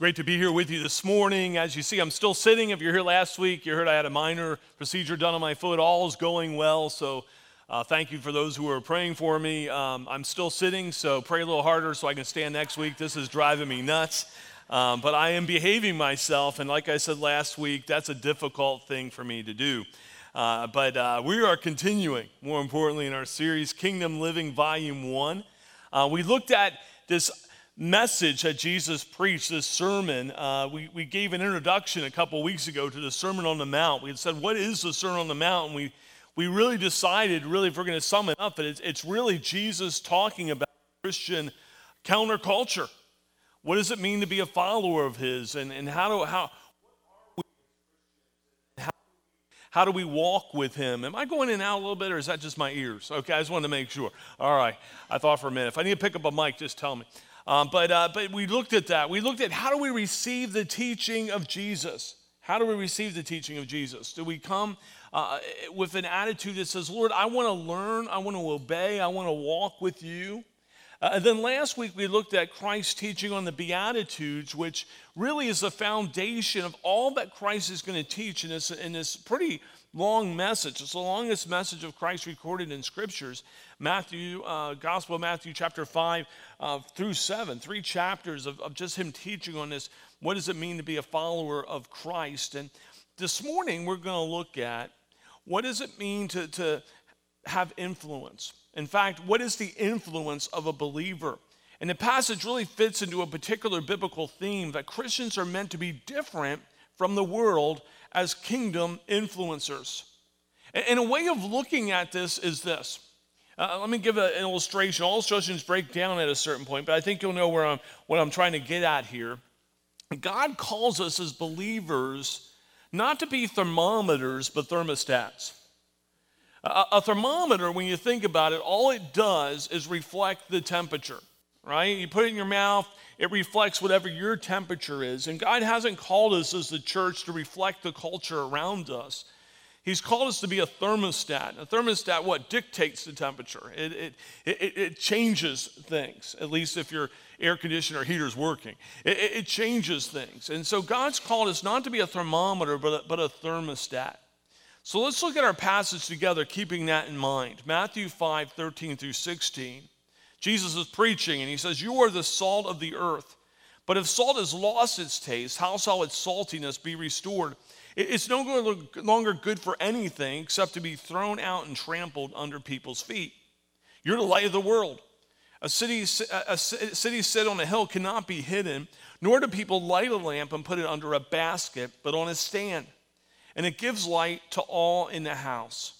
great to be here with you this morning. As you see, I'm still sitting. If you're here last week, you heard I had a minor procedure done on my foot. All is going well. So uh, thank you for those who are praying for me. Um, I'm still sitting, so pray a little harder so I can stand next week. This is driving me nuts. Um, but I am behaving myself. And like I said last week, that's a difficult thing for me to do. Uh, but uh, we are continuing, more importantly, in our series, Kingdom Living Volume 1. Uh, we looked at this message that Jesus preached, this sermon, uh, we, we gave an introduction a couple weeks ago to the Sermon on the Mount. We had said, What is the Sermon on the Mount? And we, we really decided, really, if we're going to sum it up, that it's, it's really Jesus talking about Christian counterculture. What does it mean to be a follower of His? And, and how do, how, how do we walk with him? Am I going in and out a little bit, or is that just my ears? Okay, I just wanted to make sure. All right, I thought for a minute. If I need to pick up a mic, just tell me. Um, but, uh, but we looked at that. We looked at how do we receive the teaching of Jesus? How do we receive the teaching of Jesus? Do we come uh, with an attitude that says, Lord, I want to learn, I want to obey, I want to walk with you? Uh, and then last week we looked at Christ's teaching on the Beatitudes, which really is the foundation of all that Christ is going to teach in this, in this pretty long message. It's the longest message of Christ recorded in scriptures. Matthew, uh, Gospel of Matthew, chapter 5 uh, through 7, three chapters of, of just him teaching on this. What does it mean to be a follower of Christ? And this morning we're going to look at what does it mean to, to have influence? In fact, what is the influence of a believer? And the passage really fits into a particular biblical theme that Christians are meant to be different from the world as kingdom influencers. And a way of looking at this is this. Uh, let me give a, an illustration. All illustrations break down at a certain point, but I think you'll know where I'm, what I'm trying to get at here. God calls us as believers not to be thermometers, but thermostats. A, a thermometer, when you think about it, all it does is reflect the temperature, right? You put it in your mouth, it reflects whatever your temperature is. And God hasn't called us as the church to reflect the culture around us. He's called us to be a thermostat. A thermostat, what? Dictates the temperature. It, it, it, it changes things, at least if your air conditioner or heater is working. It, it, changes things. And so God's called us not to be a thermometer, but a, but a thermostat. So let's look at our passage together, keeping that in mind. Matthew 5 13 through 16. Jesus is preaching and he says, You are the salt of the earth. But if salt has lost its taste, how shall its saltiness be restored? It's no longer good for anything except to be thrown out and trampled under people's feet. You're the light of the world. A city, a city set on a hill cannot be hidden, nor do people light a lamp and put it under a basket, but on a stand. And it gives light to all in the house.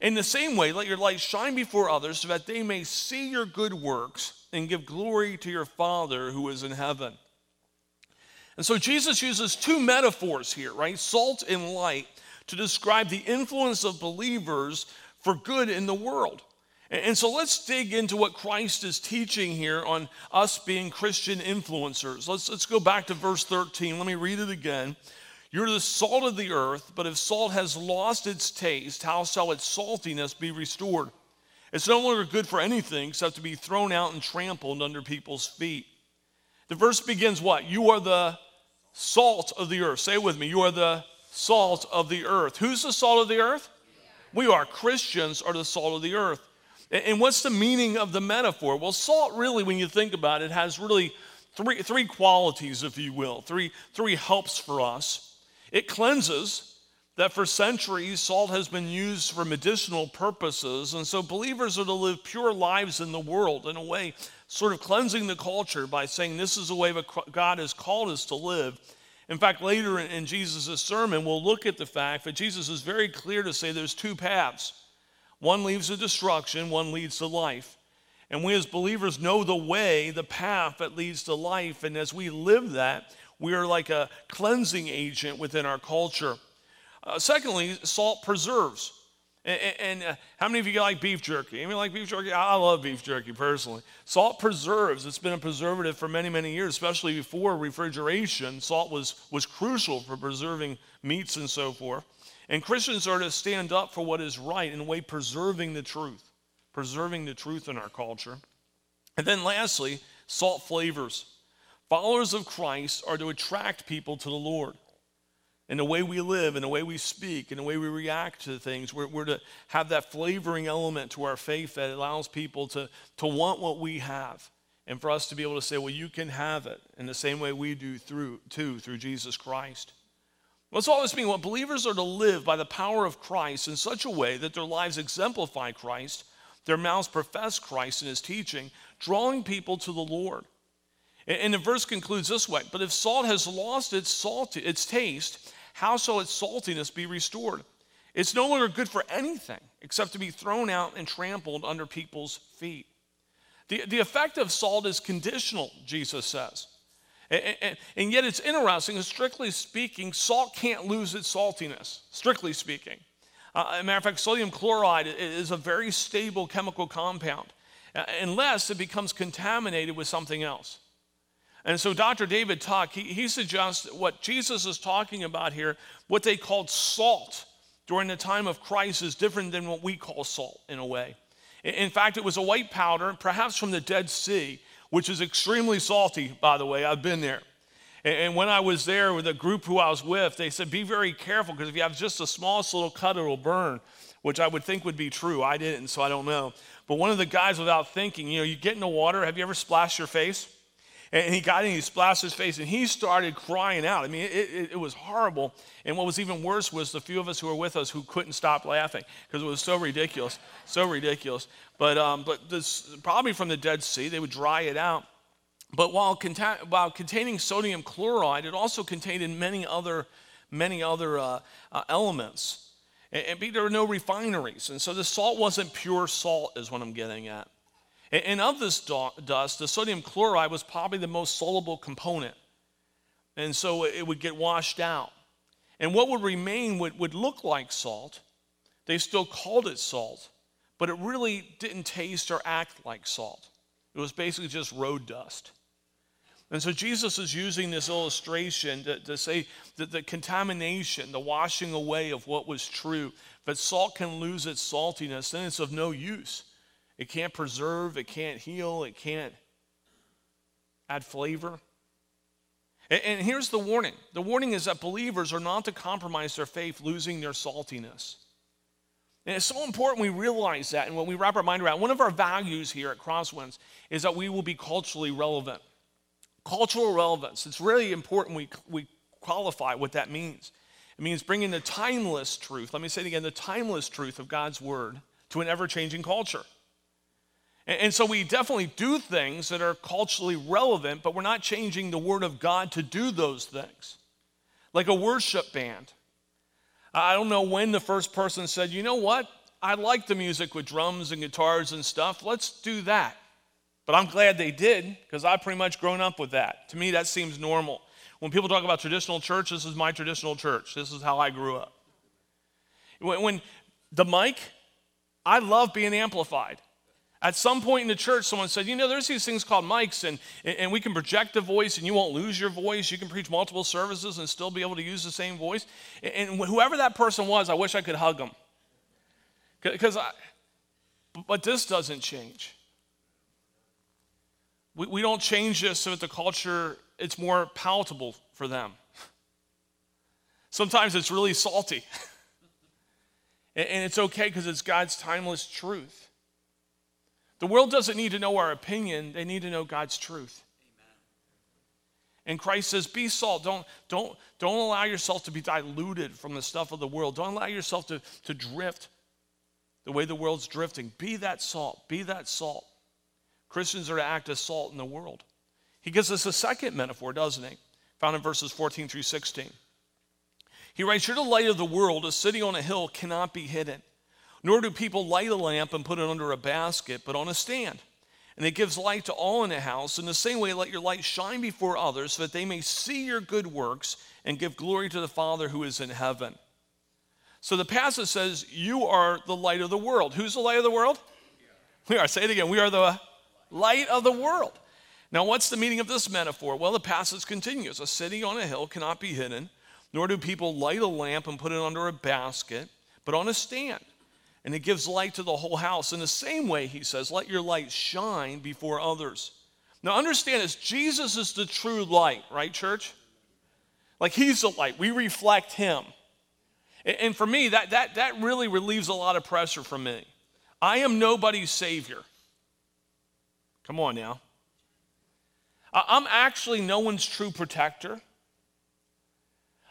In the same way, let your light shine before others so that they may see your good works and give glory to your Father who is in heaven. And so Jesus uses two metaphors here, right? Salt and light to describe the influence of believers for good in the world. And so let's dig into what Christ is teaching here on us being Christian influencers. Let's, let's go back to verse 13. Let me read it again. You're the salt of the earth, but if salt has lost its taste, how shall its saltiness be restored? It's no longer good for anything except to be thrown out and trampled under people's feet. The verse begins what? You are the salt of the earth. Say with me. You are the salt of the earth. Who's the salt of the earth? We are. Christians are the salt of the earth. And what's the meaning of the metaphor? Well, salt really, when you think about it, has really three, three qualities, if you will, three, three helps for us. It cleanses, that for centuries salt has been used for medicinal purposes. And so believers are to live pure lives in the world, in a way, sort of cleansing the culture by saying this is the way that God has called us to live. In fact, later in Jesus' sermon, we'll look at the fact that Jesus is very clear to say there's two paths one leads to destruction, one leads to life. And we as believers know the way, the path that leads to life. And as we live that, we are like a cleansing agent within our culture. Uh, secondly, salt preserves. And, and uh, how many of you like beef jerky? Anyone like beef jerky? I love beef jerky personally. Salt preserves. It's been a preservative for many, many years, especially before refrigeration. Salt was, was crucial for preserving meats and so forth. And Christians are to stand up for what is right in a way preserving the truth, preserving the truth in our culture. And then lastly, salt flavors. Followers of Christ are to attract people to the Lord. In the way we live, in the way we speak, in the way we react to things, we're, we're to have that flavoring element to our faith that allows people to, to want what we have. And for us to be able to say, well, you can have it in the same way we do through, too, through Jesus Christ. What's all this mean? Well, believers are to live by the power of Christ in such a way that their lives exemplify Christ, their mouths profess Christ and his teaching, drawing people to the Lord. And the verse concludes this way But if salt has lost its, salt, its taste, how shall its saltiness be restored? It's no longer good for anything except to be thrown out and trampled under people's feet. The, the effect of salt is conditional, Jesus says. And, and, and yet it's interesting, strictly speaking, salt can't lose its saltiness, strictly speaking. Uh, matter of fact, sodium chloride is a very stable chemical compound, uh, unless it becomes contaminated with something else. And so Dr. David Tuck, he, he suggests what Jesus is talking about here, what they called salt during the time of Christ is different than what we call salt in a way. In fact, it was a white powder, perhaps from the Dead Sea, which is extremely salty, by the way. I've been there. And when I was there with a group who I was with, they said, be very careful because if you have just the smallest little cut, it'll burn, which I would think would be true. I didn't, so I don't know. But one of the guys, without thinking, you know, you get in the water, have you ever splashed your face? And he got in, he splashed his face, and he started crying out. I mean, it, it, it, was horrible. And what was even worse was the few of us who were with us who couldn't stop laughing because it was so ridiculous, so ridiculous. But, um, but this, probably from the Dead Sea, they would dry it out. But while, conta- while containing sodium chloride, it also contained many other, many other uh, uh, elements. And, and there were no refineries. And so the salt wasn't pure salt, is what I'm getting at. And of this dust, the sodium chloride was probably the most soluble component. And so it would get washed out. And what would remain would, would look like salt. They still called it salt, but it really didn't taste or act like salt. It was basically just road dust. And so Jesus is using this illustration to, to say that the contamination, the washing away of what was true, but salt can lose its saltiness, then it's of no use. It can't preserve, it can't heal, it can't add flavor. And, and here's the warning the warning is that believers are not to compromise their faith, losing their saltiness. And it's so important we realize that and when we wrap our mind around. One of our values here at Crosswinds is that we will be culturally relevant. Cultural relevance. It's really important we, we qualify what that means. It means bringing the timeless truth, let me say it again, the timeless truth of God's word to an ever changing culture. And so we definitely do things that are culturally relevant, but we're not changing the Word of God to do those things. Like a worship band. I don't know when the first person said, you know what? I like the music with drums and guitars and stuff. Let's do that. But I'm glad they did because I've pretty much grown up with that. To me, that seems normal. When people talk about traditional church, this is my traditional church. This is how I grew up. When, when the mic, I love being amplified. At some point in the church, someone said, You know, there's these things called mics, and, and we can project a voice, and you won't lose your voice. You can preach multiple services and still be able to use the same voice. And whoever that person was, I wish I could hug them. Because I, but this doesn't change. We, we don't change this so that the culture, it's more palatable for them. Sometimes it's really salty. and it's okay because it's God's timeless truth. The world doesn't need to know our opinion, they need to know God's truth. Amen. And Christ says, be salt. Don't, don't, don't allow yourself to be diluted from the stuff of the world. Don't allow yourself to, to drift the way the world's drifting. Be that salt. Be that salt. Christians are to act as salt in the world. He gives us a second metaphor, doesn't he? Found in verses 14 through 16. He writes, You're the light of the world. A city on a hill cannot be hidden. Nor do people light a lamp and put it under a basket, but on a stand. And it gives light to all in the house. In the same way, let your light shine before others, so that they may see your good works and give glory to the Father who is in heaven. So the passage says, You are the light of the world. Who's the light of the world? We are. Say it again. We are the light of the world. Now, what's the meaning of this metaphor? Well, the passage continues A city on a hill cannot be hidden, nor do people light a lamp and put it under a basket, but on a stand and it gives light to the whole house. In the same way, he says, let your light shine before others. Now, understand this Jesus is the true light, right, church? Like, he's the light. We reflect him. And for me, that, that, that really relieves a lot of pressure from me. I am nobody's savior. Come on now. I'm actually no one's true protector.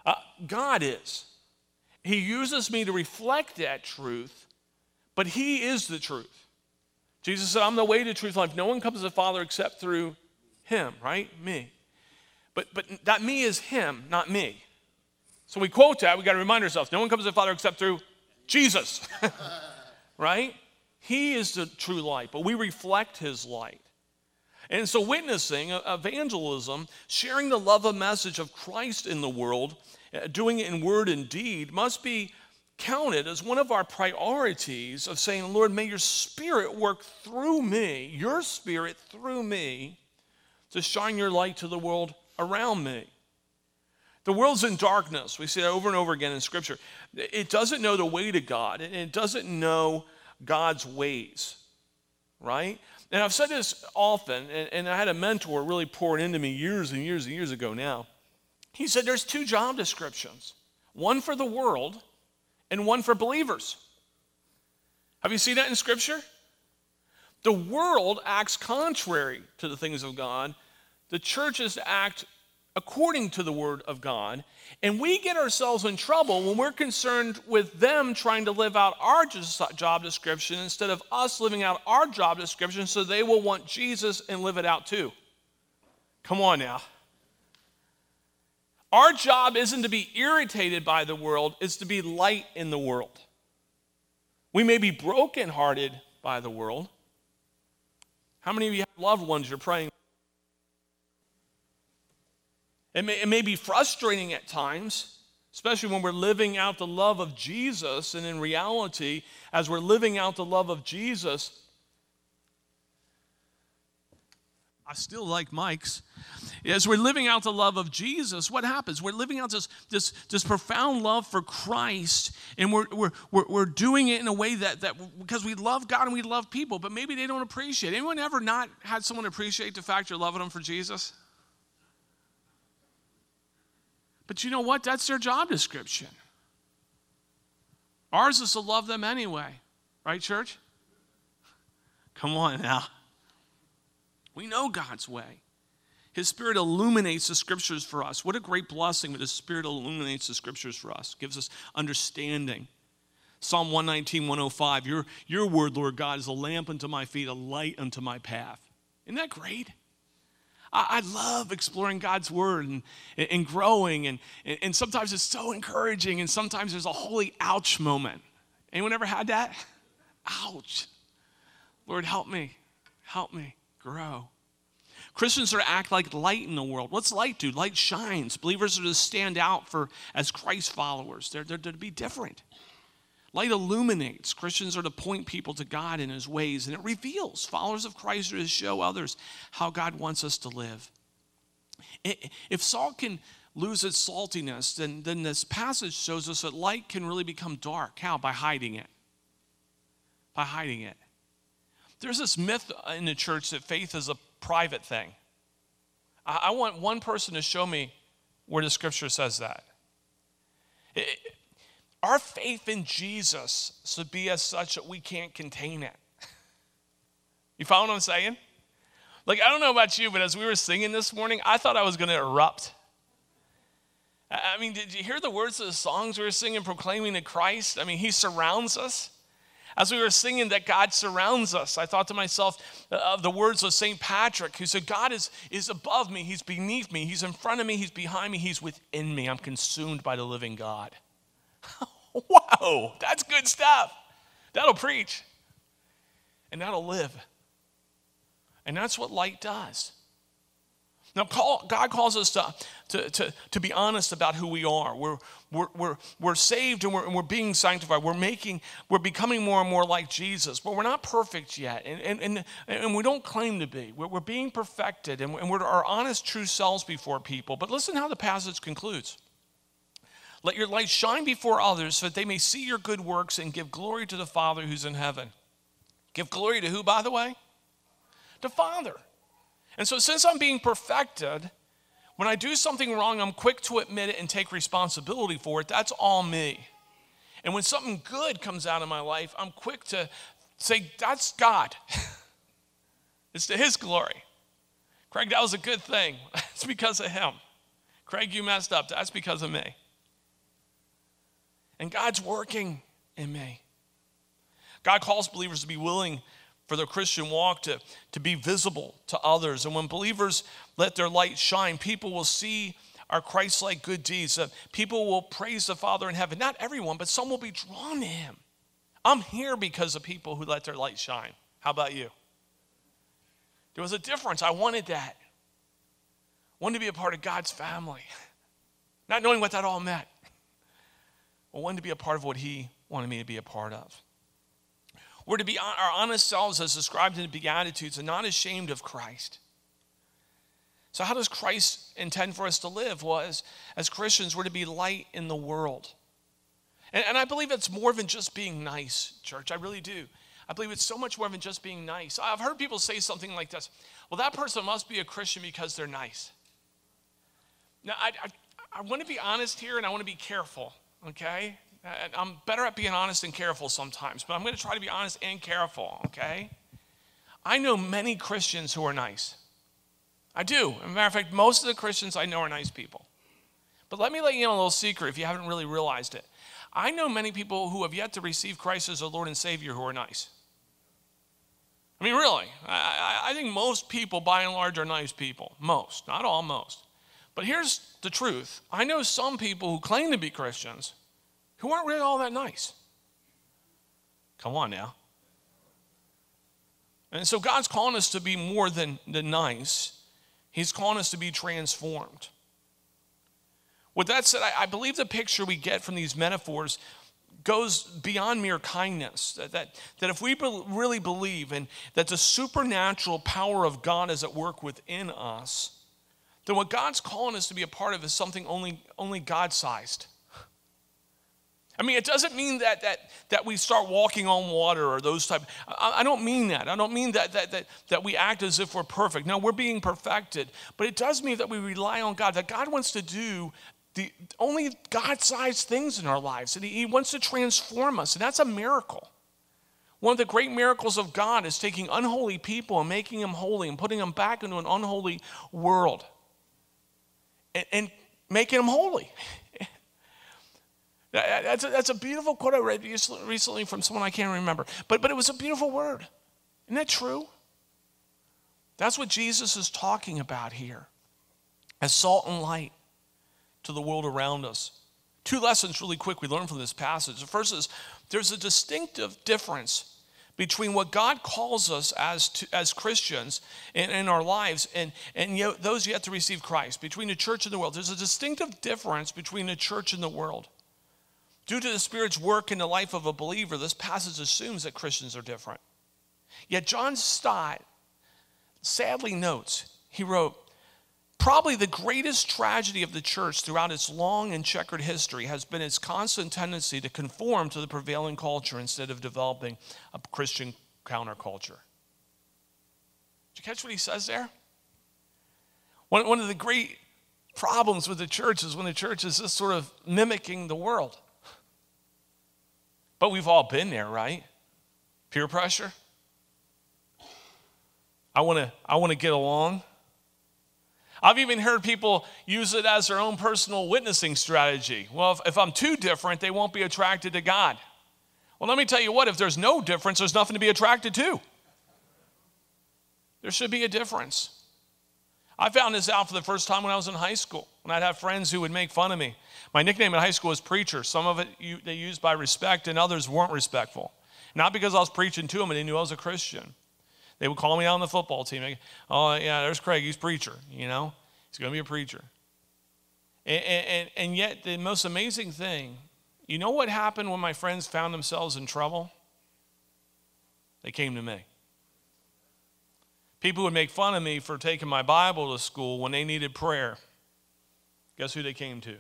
Uh, God is. He uses me to reflect that truth, but He is the truth. Jesus said, I'm the way to truth life. No one comes to the Father except through Him, right? Me. But, but that me is Him, not me. So we quote that, we got to remind ourselves no one comes to the Father except through Jesus, right? He is the true light, but we reflect His light. And so, witnessing, evangelism, sharing the love of message of Christ in the world, uh, doing it in word and deed, must be counted as one of our priorities of saying, Lord, may your spirit work through me, your spirit through me, to shine your light to the world around me. The world's in darkness. We see that over and over again in Scripture. It doesn't know the way to God, and it doesn't know God's ways, right? And I've said this often, and, and I had a mentor really pour it into me years and years and years ago now. He said there's two job descriptions one for the world and one for believers. Have you seen that in Scripture? The world acts contrary to the things of God. The churches act according to the Word of God. And we get ourselves in trouble when we're concerned with them trying to live out our job description instead of us living out our job description so they will want Jesus and live it out too. Come on now. Our job isn't to be irritated by the world, it's to be light in the world. We may be brokenhearted by the world. How many of you have loved ones you're praying? It may, it may be frustrating at times, especially when we're living out the love of Jesus, and in reality, as we're living out the love of Jesus, I still like mics. As we're living out the love of Jesus, what happens? We're living out this, this, this profound love for Christ, and we're, we're, we're, we're doing it in a way that, that because we love God and we love people, but maybe they don't appreciate. Anyone ever not had someone appreciate the fact you're loving them for Jesus? But you know what? That's their job description. Ours is to love them anyway, right, church? Come on now. We know God's way. His Spirit illuminates the scriptures for us. What a great blessing that His Spirit illuminates the scriptures for us, gives us understanding. Psalm 119, 105, your, your word, Lord God, is a lamp unto my feet, a light unto my path. Isn't that great? I, I love exploring God's word and, and growing, and, and sometimes it's so encouraging, and sometimes there's a holy ouch moment. Anyone ever had that? Ouch. Lord, help me. Help me grow. Christians are to act like light in the world. What's light do? Light shines. Believers are to stand out for as Christ followers. They're, they're to be different. Light illuminates. Christians are to point people to God in his ways, and it reveals. Followers of Christ are to show others how God wants us to live. If salt can lose its saltiness, then, then this passage shows us that light can really become dark. How? By hiding it. By hiding it. There's this myth in the church that faith is a private thing. I, I want one person to show me where the scripture says that. It, our faith in Jesus should be as such that we can't contain it. You follow what I'm saying? Like, I don't know about you, but as we were singing this morning, I thought I was going to erupt. I mean, did you hear the words of the songs we were singing, proclaiming to Christ? I mean, He surrounds us. As we were singing that God surrounds us, I thought to myself uh, of the words of St. Patrick, who said, God is, is above me, He's beneath me, He's in front of me, He's behind me, He's within me. I'm consumed by the living God. wow, that's good stuff. That'll preach and that'll live. And that's what light does. Now, call, God calls us to, to, to, to be honest about who we are. We're, we're, we're, we're saved and we're, and we're being sanctified. We're making, we're becoming more and more like Jesus, but we're not perfect yet. And, and, and, and we don't claim to be. We're, we're being perfected and, and we're our honest, true selves before people. But listen how the passage concludes. Let your light shine before others so that they may see your good works and give glory to the Father who's in heaven. Give glory to who, by the way? The Father. And so, since I'm being perfected, when I do something wrong, I'm quick to admit it and take responsibility for it. That's all me. And when something good comes out of my life, I'm quick to say, That's God. it's to His glory. Craig, that was a good thing. It's because of Him. Craig, you messed up. That's because of me. And God's working in me. God calls believers to be willing for their Christian walk to, to be visible to others. And when believers let their light shine, people will see our Christ like good deeds. Uh, people will praise the Father in heaven. Not everyone, but some will be drawn to Him. I'm here because of people who let their light shine. How about you? There was a difference. I wanted that. I wanted to be a part of God's family, not knowing what that all meant. I wanted to be a part of what He wanted me to be a part of. We're to be our honest selves as described in the Beatitudes and not ashamed of Christ. So, how does Christ intend for us to live? Well, as, as Christians, we're to be light in the world. And, and I believe it's more than just being nice, church. I really do. I believe it's so much more than just being nice. I've heard people say something like this Well, that person must be a Christian because they're nice. Now, I, I, I want to be honest here and I want to be careful, okay? I'm better at being honest and careful sometimes, but I'm going to try to be honest and careful, okay? I know many Christians who are nice. I do. As a matter of fact, most of the Christians I know are nice people. But let me let you know a little secret if you haven't really realized it. I know many people who have yet to receive Christ as their Lord and Savior who are nice. I mean, really, I, I, think most people, by and large, are nice people. Most, not all, most. But here's the truth I know some people who claim to be Christians who aren't really all that nice. Come on now. And so God's calling us to be more than, than nice, He's calling us to be transformed. With that said, I, I believe the picture we get from these metaphors goes beyond mere kindness. That, that, that if we be, really believe and that the supernatural power of God is at work within us, then what God's calling us to be a part of is something only, only God sized. I mean, it doesn't mean that, that, that we start walking on water or those type. I, I don't mean that. I don't mean that, that, that, that we act as if we're perfect. No, we're being perfected. But it does mean that we rely on God, that God wants to do the only God-sized things in our lives. And he, he wants to transform us. And that's a miracle. One of the great miracles of God is taking unholy people and making them holy and putting them back into an unholy world and, and making them holy. That's a, that's a beautiful quote I read recently from someone I can't remember. But, but it was a beautiful word. Isn't that true? That's what Jesus is talking about here as salt and light to the world around us. Two lessons, really quick, we learn from this passage. The first is there's a distinctive difference between what God calls us as, to, as Christians in, in our lives and, and yet, those yet to receive Christ, between the church and the world. There's a distinctive difference between the church and the world. Due to the Spirit's work in the life of a believer, this passage assumes that Christians are different. Yet John Stott sadly notes, he wrote, Probably the greatest tragedy of the church throughout its long and checkered history has been its constant tendency to conform to the prevailing culture instead of developing a Christian counterculture. Did you catch what he says there? One, one of the great problems with the church is when the church is just sort of mimicking the world. But we've all been there, right? Peer pressure. I want to I want to get along. I've even heard people use it as their own personal witnessing strategy. Well, if, if, I'm too different, they won't be attracted to God. Well, let me tell you what, if there's no difference, there's nothing to be attracted to. There should be a difference. I found this out for the first time when I was in high school, when I'd have friends who would make fun of me. My nickname in high school was preacher. Some of it you, they used by respect, and others weren't respectful. Not because I was preaching to them and they knew I was a Christian. They would call me out on the football team. Go, oh, yeah, there's Craig. He's preacher, you know? He's going to be a preacher. And, and, and yet, the most amazing thing, you know what happened when my friends found themselves in trouble? They came to me. People would make fun of me for taking my Bible to school when they needed prayer. Guess who they came to?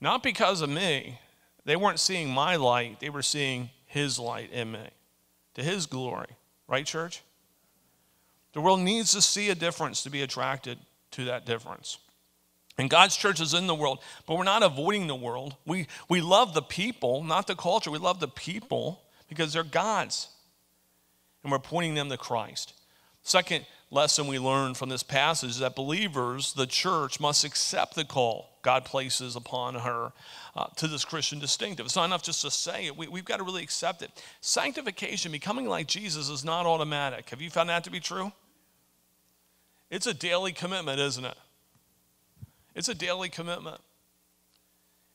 Not because of me. They weren't seeing my light, they were seeing His light in me, to His glory. Right, church? The world needs to see a difference to be attracted to that difference. And God's church is in the world, but we're not avoiding the world. We, we love the people, not the culture. We love the people because they're God's. And we're pointing them to Christ. Second lesson we learn from this passage is that believers, the church, must accept the call God places upon her uh, to this Christian distinctive. It's not enough just to say it, we, we've got to really accept it. Sanctification, becoming like Jesus, is not automatic. Have you found that to be true? It's a daily commitment, isn't it? It's a daily commitment.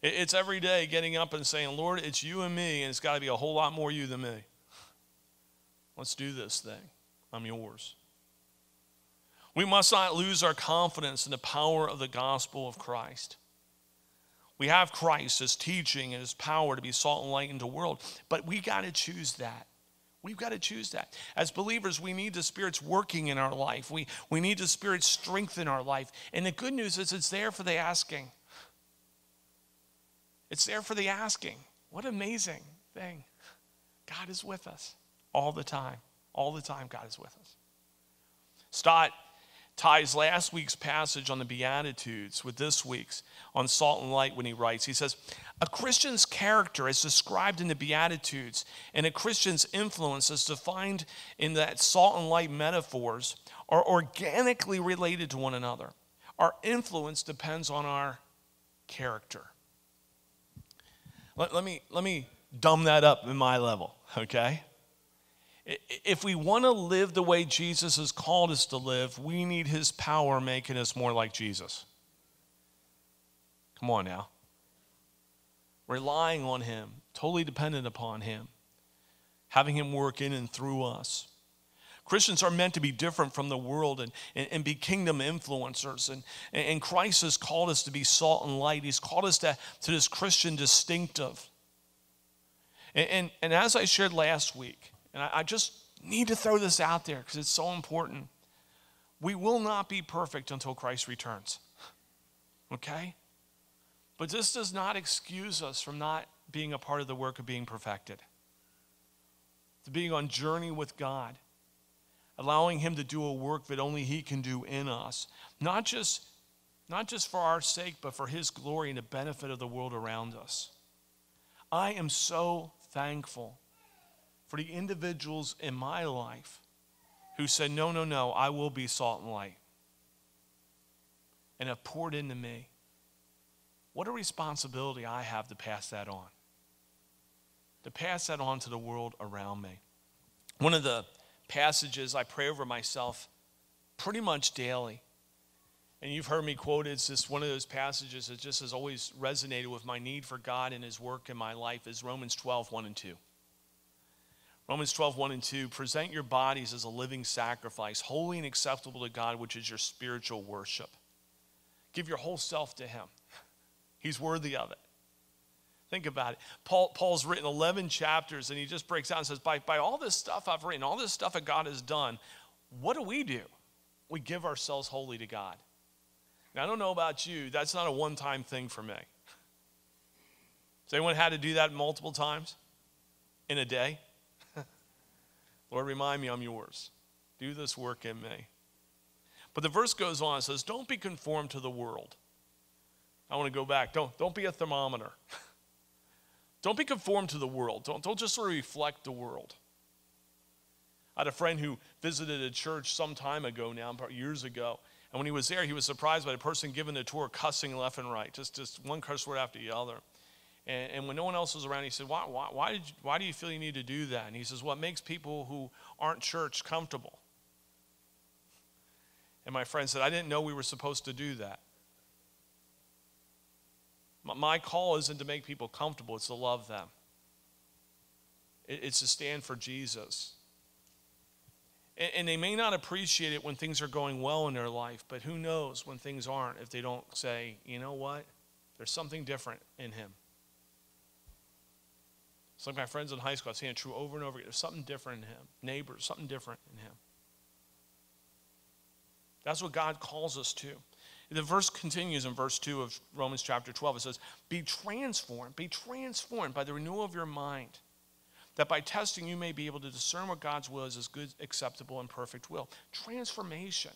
It's every day getting up and saying, Lord, it's you and me, and it's got to be a whole lot more you than me. Let's do this thing. I'm yours. We must not lose our confidence in the power of the gospel of Christ. We have Christ, his teaching, and his power to be salt and light in the world, but we got to choose that. We've got to choose that. As believers, we need the Spirit's working in our life. We, we need the Spirit's strength in our life. And the good news is it's there for the asking. It's there for the asking. What amazing thing. God is with us all the time. All the time, God is with us. Stott ties last week's passage on the Beatitudes with this week's on salt and light when he writes. He says, A Christian's character, is described in the Beatitudes, and a Christian's influence, is defined in that salt and light metaphors, are organically related to one another. Our influence depends on our character. Let, let me, let me dumb that up in my level, okay? If we want to live the way Jesus has called us to live, we need his power making us more like Jesus. Come on now. Relying on him, totally dependent upon him, having him work in and through us. Christians are meant to be different from the world and, and, and be kingdom influencers. And, and Christ has called us to be salt and light. He's called us to, to this Christian distinctive. And, and, and as I shared last week, and I, I just need to throw this out there because it's so important. We will not be perfect until Christ returns. Okay? But this does not excuse us from not being a part of the work of being perfected. To being on journey with God, allowing him to do a work that only he can do in us. Not just not just for our sake, but for his glory and the benefit of the world around us. I am so thankful for the individuals in my life who said, No, no, no, I will be salt and light, and have poured into me. What a responsibility I have to pass that on, to pass that on to the world around me. One of the passages I pray over myself pretty much daily. And you've heard me quote it's just one of those passages that just has always resonated with my need for God and His work in my life is Romans 12, 1 and 2. Romans 12, 1 and 2 present your bodies as a living sacrifice, holy and acceptable to God, which is your spiritual worship. Give your whole self to Him, He's worthy of it. Think about it. Paul, Paul's written 11 chapters and he just breaks out and says, by, by all this stuff I've written, all this stuff that God has done, what do we do? We give ourselves wholly to God. Now, I don't know about you, that's not a one time thing for me. Has anyone had to do that multiple times in a day? Lord, remind me I'm yours. Do this work in me. But the verse goes on and says, Don't be conformed to the world. I want to go back. Don't, don't be a thermometer. don't be conformed to the world. Don't, don't just sort of reflect the world. I had a friend who visited a church some time ago now, years ago. And when he was there, he was surprised by a person giving the tour cussing left and right, just, just one curse word after the other. And, and when no one else was around, he said, why, why, why, did you, why do you feel you need to do that? And he says, What makes people who aren't church comfortable? And my friend said, I didn't know we were supposed to do that. My call isn't to make people comfortable, it's to love them. It's to stand for Jesus. And they may not appreciate it when things are going well in their life, but who knows when things aren't if they don't say, you know what? There's something different in him. It's like my friends in high school, I've seen it true over and over again. There's something different in him. Neighbors, something different in him. That's what God calls us to. The verse continues in verse 2 of Romans chapter 12. It says, Be transformed, be transformed by the renewal of your mind, that by testing you may be able to discern what God's will is, his good, acceptable, and perfect will. Transformation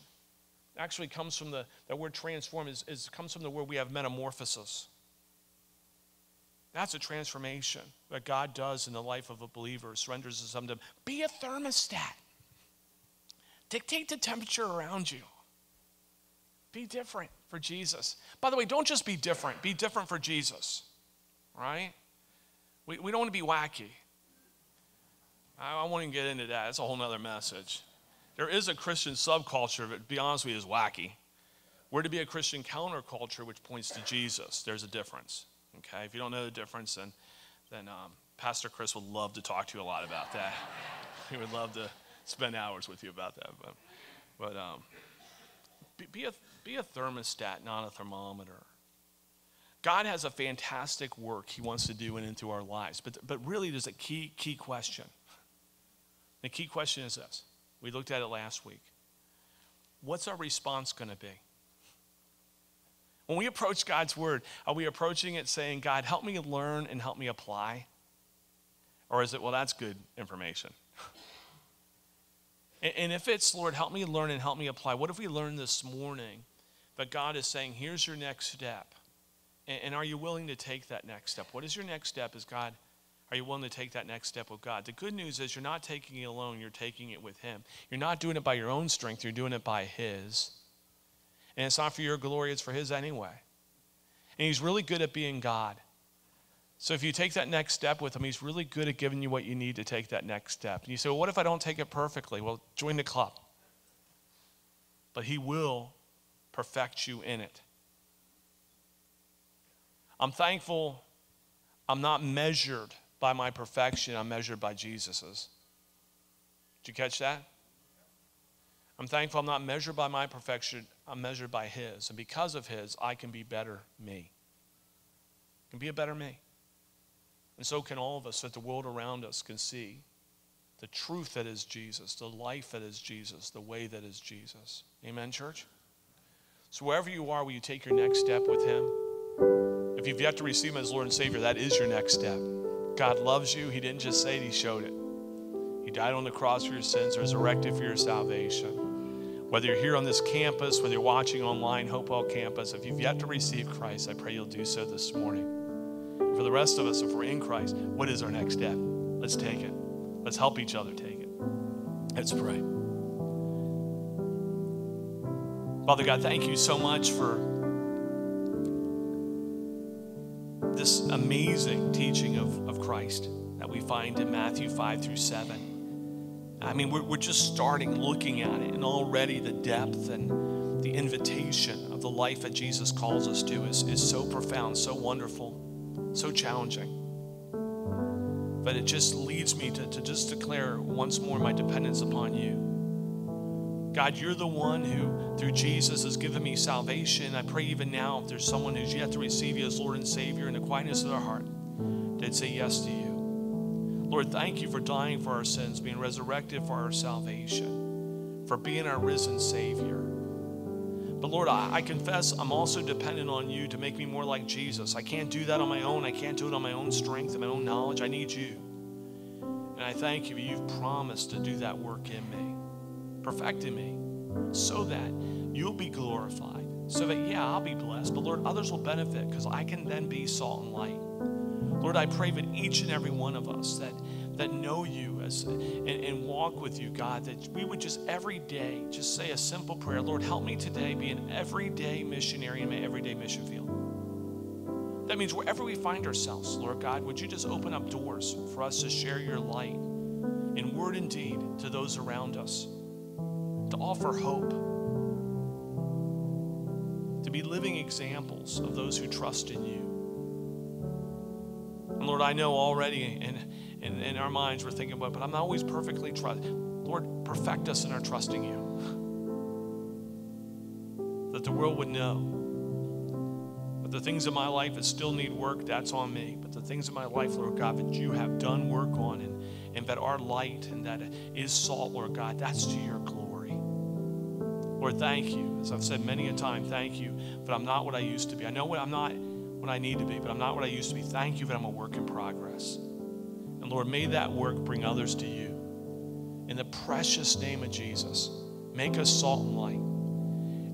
actually comes from the, that word transform is, is comes from the word we have metamorphosis. That's a transformation that God does in the life of a believer, surrenders to something. Be a thermostat. Dictate the temperature around you. Be different for Jesus. By the way, don't just be different, be different for Jesus, right? We, we don't want to be wacky. I, I won't even get into that. That's a whole other message. There is a Christian subculture, but to be honest with you, is wacky. We're to be a Christian counterculture which points to Jesus. There's a difference. Okay, if you don't know the difference, then, then um, Pastor Chris would love to talk to you a lot about that. he would love to spend hours with you about that. But, but um, be, be, a, be a thermostat, not a thermometer. God has a fantastic work he wants to do in and through our lives. But, but really, there's a key, key question. The key question is this we looked at it last week. What's our response going to be? When we approach God's word, are we approaching it saying, God, help me learn and help me apply? Or is it, well, that's good information? and if it's, Lord, help me learn and help me apply, what if we learn this morning that God is saying, here's your next step? And are you willing to take that next step? What is your next step? Is God, are you willing to take that next step with God? The good news is you're not taking it alone, you're taking it with Him. You're not doing it by your own strength, you're doing it by His. And it's not for your glory, it's for His anyway. And He's really good at being God. So if you take that next step with Him, He's really good at giving you what you need to take that next step. And you say, well, what if I don't take it perfectly? Well, join the club. But He will perfect you in it. I'm thankful I'm not measured by my perfection, I'm measured by Jesus's. Did you catch that? I'm thankful I'm not measured by my perfection, I'm measured by His. And because of His, I can be better me. I can be a better me. And so can all of us, that the world around us can see the truth that is Jesus, the life that is Jesus, the way that is Jesus. Amen, church? So, wherever you are, will you take your next step with Him? If you've yet to receive Him as Lord and Savior, that is your next step. God loves you. He didn't just say it, He showed it. He died on the cross for your sins, resurrected for your salvation. Whether you're here on this campus, whether you're watching online, Hopewell campus, if you've yet to receive Christ, I pray you'll do so this morning. For the rest of us, if we're in Christ, what is our next step? Let's take it. Let's help each other take it. Let's pray. Father God, thank you so much for this amazing teaching of, of Christ that we find in Matthew 5 through 7. I mean, we're, we're just starting looking at it, and already the depth and the invitation of the life that Jesus calls us to is, is so profound, so wonderful, so challenging. But it just leads me to, to just declare once more my dependence upon you. God, you're the one who, through Jesus, has given me salvation. I pray even now, if there's someone who's yet to receive you as Lord and Savior in the quietness of their heart, they'd say yes to you. Lord, thank you for dying for our sins, being resurrected for our salvation, for being our risen Savior. But Lord, I, I, confess I'm also dependent on you to make me more like Jesus. I can't do that on my own. I can't do it on my own strength and my own knowledge. I need you. And I thank you. You've promised to do that work in me, perfecting me, so that you'll be glorified. So that, yeah, I'll be blessed, but Lord, others will benefit because I can then be salt and light. Lord, I pray that each and every one of us that, that know you as, and, and walk with you, God, that we would just every day just say a simple prayer Lord, help me today be an everyday missionary in my everyday mission field. That means wherever we find ourselves, Lord God, would you just open up doors for us to share your light in word and deed to those around us, to offer hope, to be living examples of those who trust in you. And Lord, I know already in, in, in our minds we're thinking about, but I'm not always perfectly trust. Lord, perfect us in our trusting you. That the world would know. But the things in my life that still need work, that's on me. But the things in my life, Lord God, that you have done work on and, and that are light and that is salt, Lord God, that's to your glory. Lord, thank you. As I've said many a time, thank you. But I'm not what I used to be. I know what I'm not what I need to be, but I'm not what I used to be. Thank you that I'm a work in progress. And Lord, may that work bring others to you. In the precious name of Jesus, make us salt and light.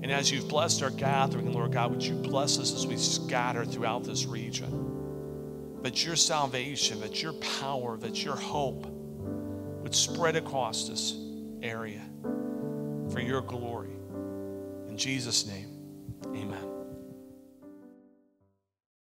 And as you've blessed our gathering, Lord God, would you bless us as we scatter throughout this region? That your salvation, that your power, that your hope would spread across this area for your glory. In Jesus' name, amen.